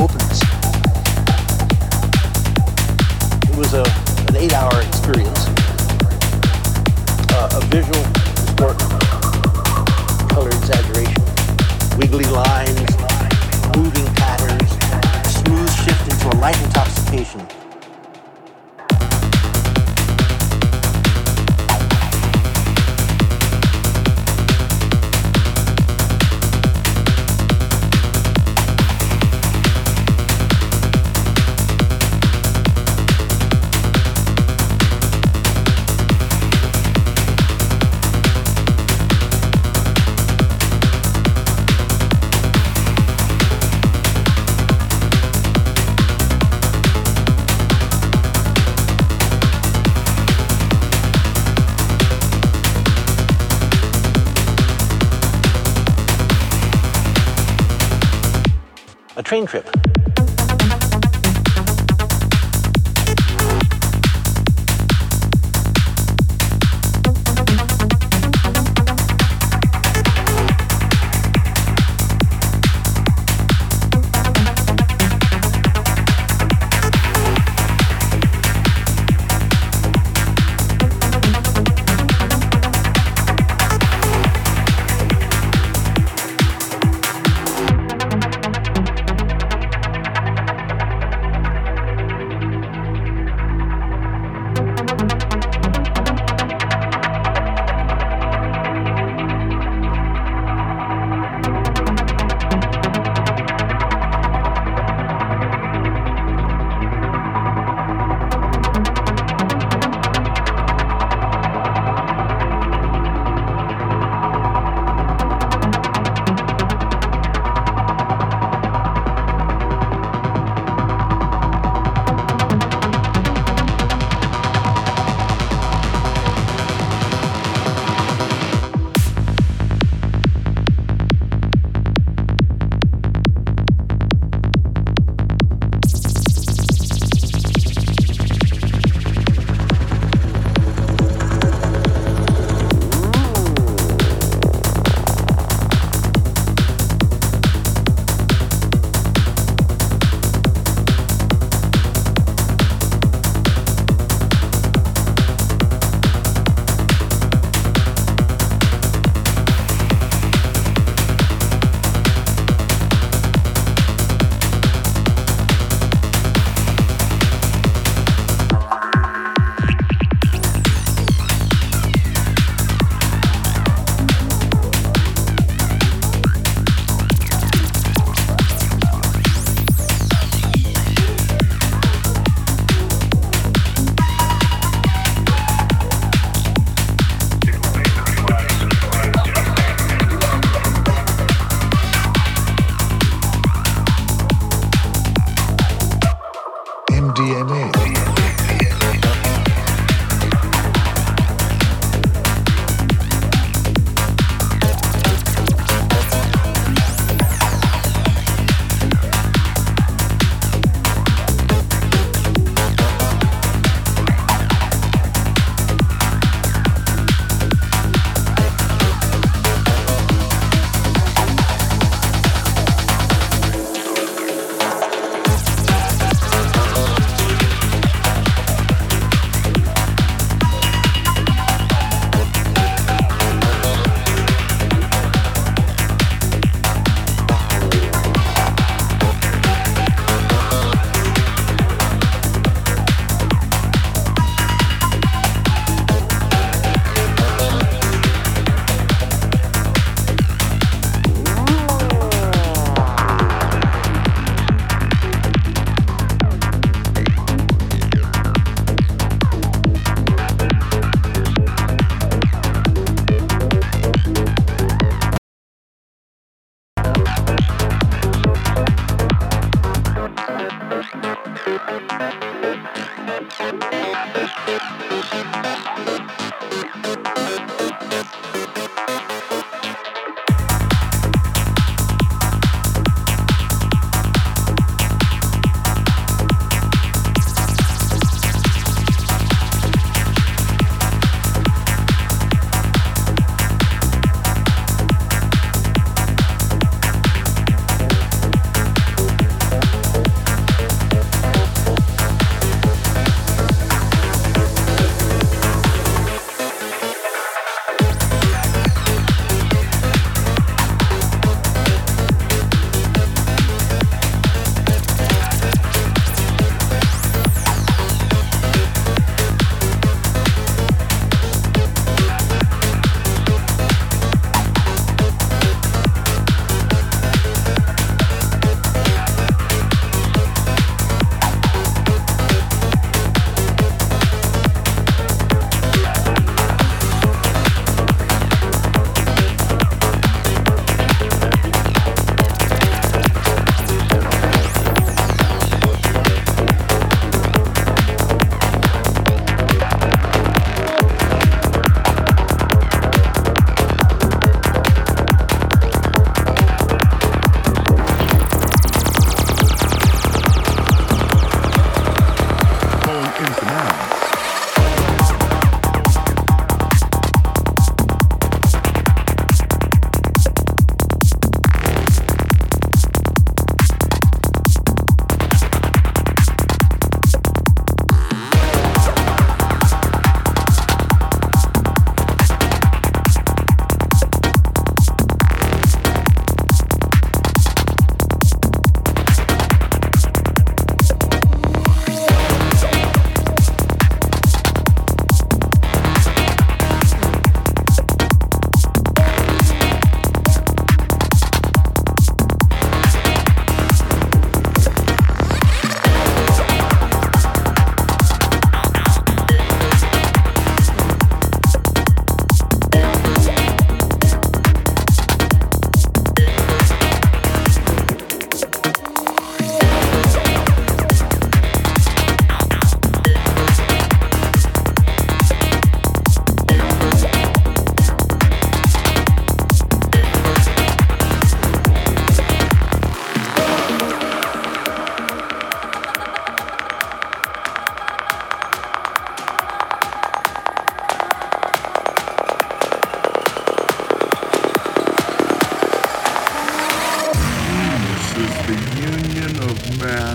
of openness. It was a, an eight hour experience, uh, a visual distortion, color exaggeration, wiggly lines, moving patterns, smooth shift into a light intoxication. Train trip.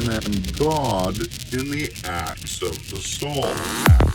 Man and God in the acts of the soul.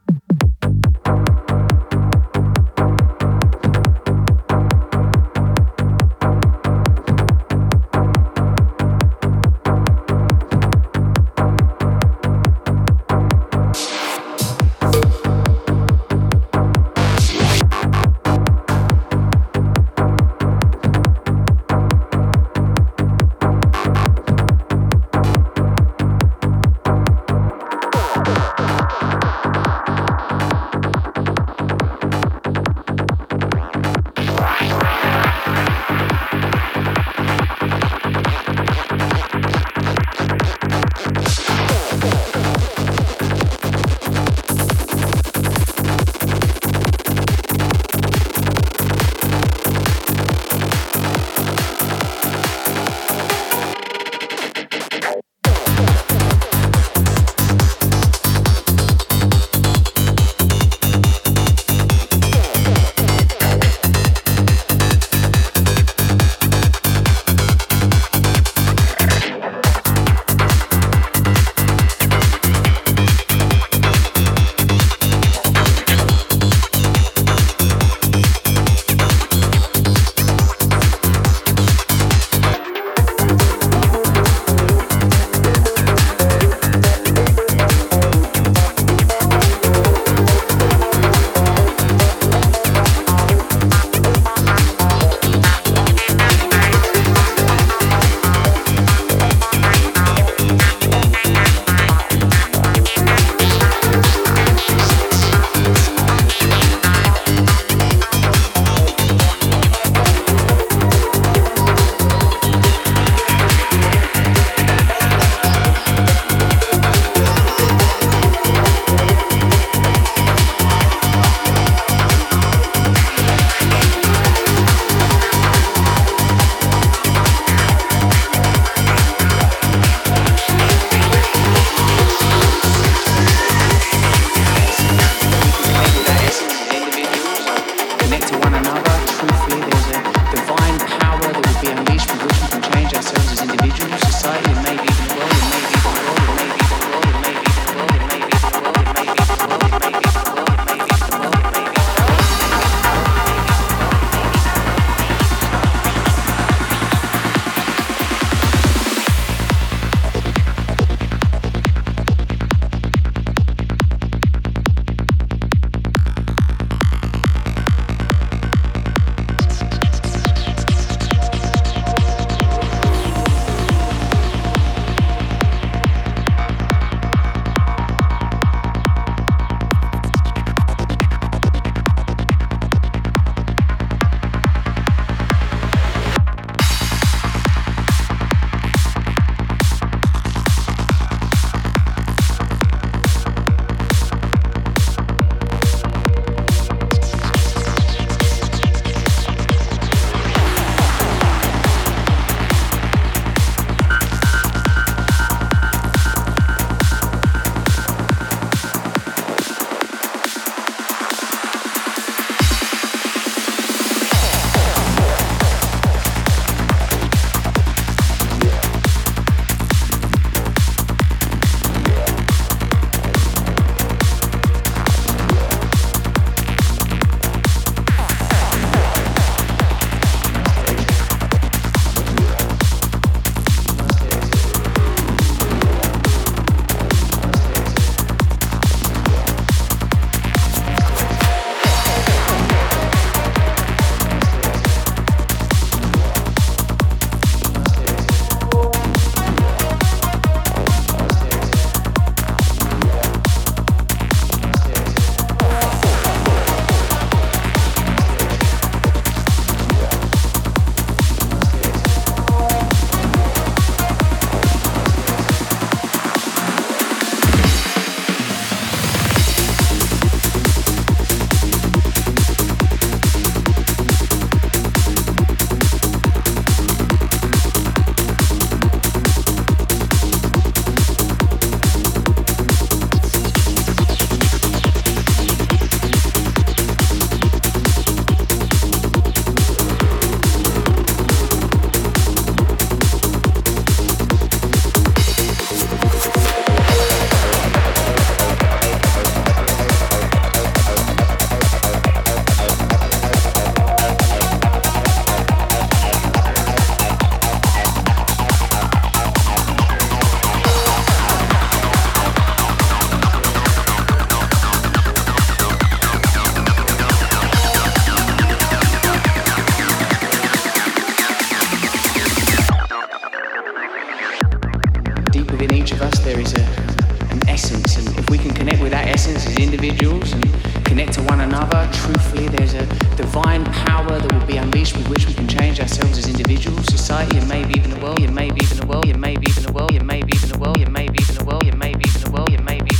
essence as individuals and connect to one another truthfully, there's a divine power that will be unleashed with which we can change ourselves as individuals, society, and maybe even the world, and maybe even the world, and maybe even the world, and maybe even the world, and maybe even the world, maybe even the world, and maybe even.